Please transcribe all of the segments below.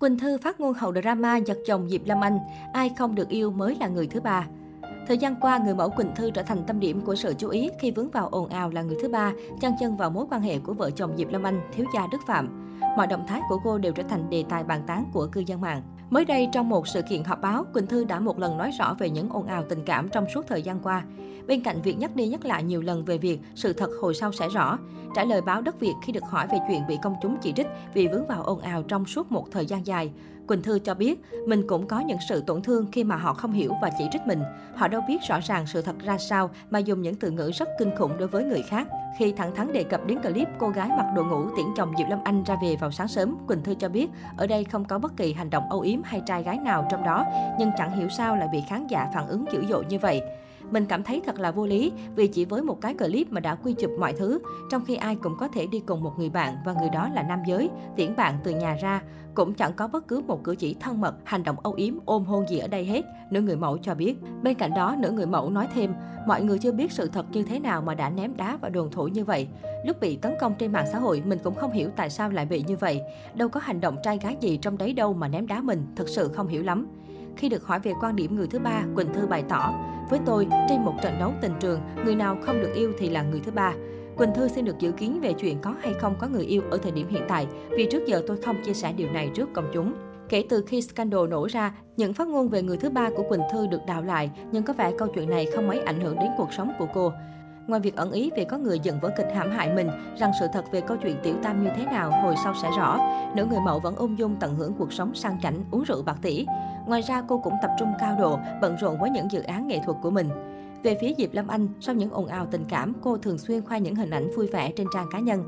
Quỳnh Thư phát ngôn hậu drama giật chồng Diệp Lâm Anh, ai không được yêu mới là người thứ ba. Thời gian qua, người mẫu Quỳnh Thư trở thành tâm điểm của sự chú ý khi vướng vào ồn ào là người thứ ba, chân chân vào mối quan hệ của vợ chồng Diệp Lâm Anh, thiếu gia Đức Phạm. Mọi động thái của cô đều trở thành đề tài bàn tán của cư dân mạng. Mới đây, trong một sự kiện họp báo, Quỳnh Thư đã một lần nói rõ về những ồn ào tình cảm trong suốt thời gian qua. Bên cạnh việc nhắc đi nhắc lại nhiều lần về việc sự thật hồi sau sẽ rõ, trả lời báo Đất Việt khi được hỏi về chuyện bị công chúng chỉ trích vì vướng vào ồn ào trong suốt một thời gian dài. Quỳnh Thư cho biết, mình cũng có những sự tổn thương khi mà họ không hiểu và chỉ trích mình. Họ đâu biết rõ ràng sự thật ra sao mà dùng những từ ngữ rất kinh khủng đối với người khác. Khi thẳng thắn đề cập đến clip cô gái mặc đồ ngủ tiễn chồng Diệp Lâm Anh ra về vào sáng sớm, Quỳnh Thư cho biết ở đây không có bất kỳ hành động âu yếm hay trai gái nào trong đó, nhưng chẳng hiểu sao lại bị khán giả phản ứng dữ dội như vậy. Mình cảm thấy thật là vô lý vì chỉ với một cái clip mà đã quy chụp mọi thứ, trong khi ai cũng có thể đi cùng một người bạn và người đó là nam giới, tiễn bạn từ nhà ra, cũng chẳng có bất cứ một cử chỉ thân mật, hành động âu yếm, ôm hôn gì ở đây hết, nữ người mẫu cho biết. Bên cạnh đó, nữ người mẫu nói thêm, mọi người chưa biết sự thật như thế nào mà đã ném đá và đồn thổi như vậy. Lúc bị tấn công trên mạng xã hội, mình cũng không hiểu tại sao lại bị như vậy. Đâu có hành động trai gái gì trong đấy đâu mà ném đá mình, thực sự không hiểu lắm. Khi được hỏi về quan điểm người thứ ba, Quỳnh Thư bày tỏ, với tôi, trên một trận đấu tình trường, người nào không được yêu thì là người thứ ba. Quỳnh Thư xin được dự kiến về chuyện có hay không có người yêu ở thời điểm hiện tại, vì trước giờ tôi không chia sẻ điều này trước công chúng. Kể từ khi scandal nổ ra, những phát ngôn về người thứ ba của Quỳnh Thư được đào lại, nhưng có vẻ câu chuyện này không mấy ảnh hưởng đến cuộc sống của cô. Ngoài việc ẩn ý về có người dựng vở kịch hãm hại mình, rằng sự thật về câu chuyện tiểu tam như thế nào hồi sau sẽ rõ, nữ người mẫu vẫn ung dung tận hưởng cuộc sống sang chảnh, uống rượu bạc tỷ. Ngoài ra, cô cũng tập trung cao độ, bận rộn với những dự án nghệ thuật của mình. Về phía Diệp Lâm Anh, sau những ồn ào tình cảm, cô thường xuyên khoe những hình ảnh vui vẻ trên trang cá nhân.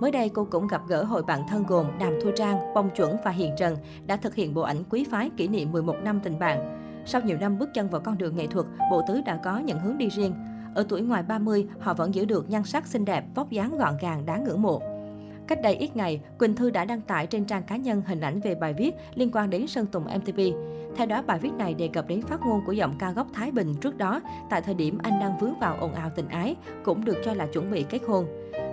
Mới đây, cô cũng gặp gỡ hội bạn thân gồm Đàm Thu Trang, Bông Chuẩn và Hiền Trần đã thực hiện bộ ảnh quý phái kỷ niệm 11 năm tình bạn. Sau nhiều năm bước chân vào con đường nghệ thuật, bộ tứ đã có những hướng đi riêng. Ở tuổi ngoài 30, họ vẫn giữ được nhan sắc xinh đẹp, vóc dáng gọn gàng đáng ngưỡng mộ. Cách đây ít ngày, Quỳnh Thư đã đăng tải trên trang cá nhân hình ảnh về bài viết liên quan đến Sơn Tùng MTP. Theo đó, bài viết này đề cập đến phát ngôn của giọng ca gốc Thái Bình trước đó, tại thời điểm anh đang vướng vào ồn ào tình ái, cũng được cho là chuẩn bị kết hôn.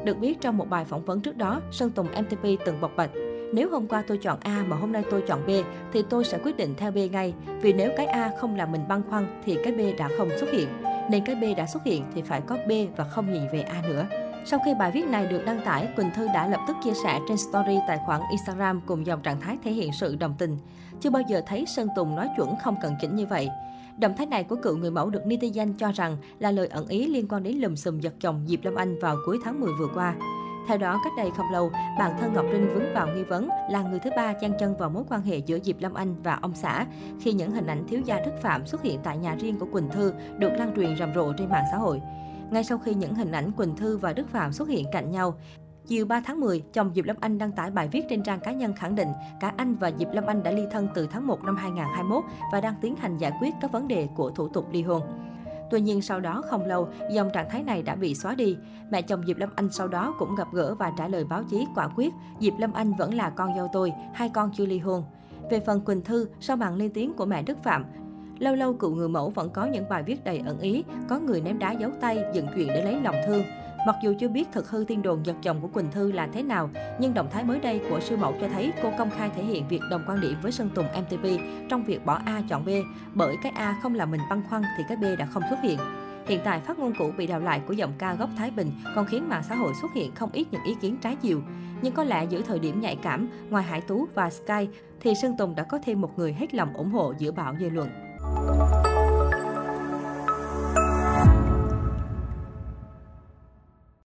Được biết trong một bài phỏng vấn trước đó, Sơn Tùng MTP từng bộc bạch, nếu hôm qua tôi chọn A mà hôm nay tôi chọn B, thì tôi sẽ quyết định theo B ngay. Vì nếu cái A không làm mình băn khoăn, thì cái B đã không xuất hiện. Nên cái B đã xuất hiện thì phải có B và không nhìn về A nữa. Sau khi bài viết này được đăng tải, Quỳnh Thư đã lập tức chia sẻ trên story tài khoản Instagram cùng dòng trạng thái thể hiện sự đồng tình. Chưa bao giờ thấy Sơn Tùng nói chuẩn không cần chỉnh như vậy. Động thái này của cựu người mẫu được netizen cho rằng là lời ẩn ý liên quan đến lùm xùm giật chồng Diệp Lâm Anh vào cuối tháng 10 vừa qua. Theo đó, cách đây không lâu, bản thân Ngọc Trinh vướng vào nghi vấn là người thứ ba chen chân vào mối quan hệ giữa Diệp Lâm Anh và ông xã khi những hình ảnh thiếu gia Đức Phạm xuất hiện tại nhà riêng của Quỳnh Thư được lan truyền rầm rộ trên mạng xã hội. Ngay sau khi những hình ảnh Quỳnh Thư và Đức Phạm xuất hiện cạnh nhau, Chiều 3 tháng 10, chồng Diệp Lâm Anh đăng tải bài viết trên trang cá nhân khẳng định cả anh và Diệp Lâm Anh đã ly thân từ tháng 1 năm 2021 và đang tiến hành giải quyết các vấn đề của thủ tục ly hôn. Tuy nhiên sau đó không lâu, dòng trạng thái này đã bị xóa đi. Mẹ chồng Diệp Lâm Anh sau đó cũng gặp gỡ và trả lời báo chí quả quyết, Diệp Lâm Anh vẫn là con dâu tôi, hai con chưa ly hôn. Về phần Quỳnh Thư, sau màn lên tiếng của mẹ Đức Phạm, Lâu lâu cựu người mẫu vẫn có những bài viết đầy ẩn ý, có người ném đá giấu tay, dựng chuyện để lấy lòng thương. Mặc dù chưa biết thực hư tin đồn giật chồng của Quỳnh Thư là thế nào, nhưng động thái mới đây của sư mẫu cho thấy cô công khai thể hiện việc đồng quan điểm với Sơn Tùng MTP trong việc bỏ A chọn B, bởi cái A không là mình băn khoăn thì cái B đã không xuất hiện. Hiện tại, phát ngôn cũ bị đào lại của giọng ca gốc Thái Bình còn khiến mạng xã hội xuất hiện không ít những ý kiến trái chiều. Nhưng có lẽ giữa thời điểm nhạy cảm, ngoài Hải Tú và Sky, thì Sơn Tùng đã có thêm một người hết lòng ủng hộ giữa bão dư luận.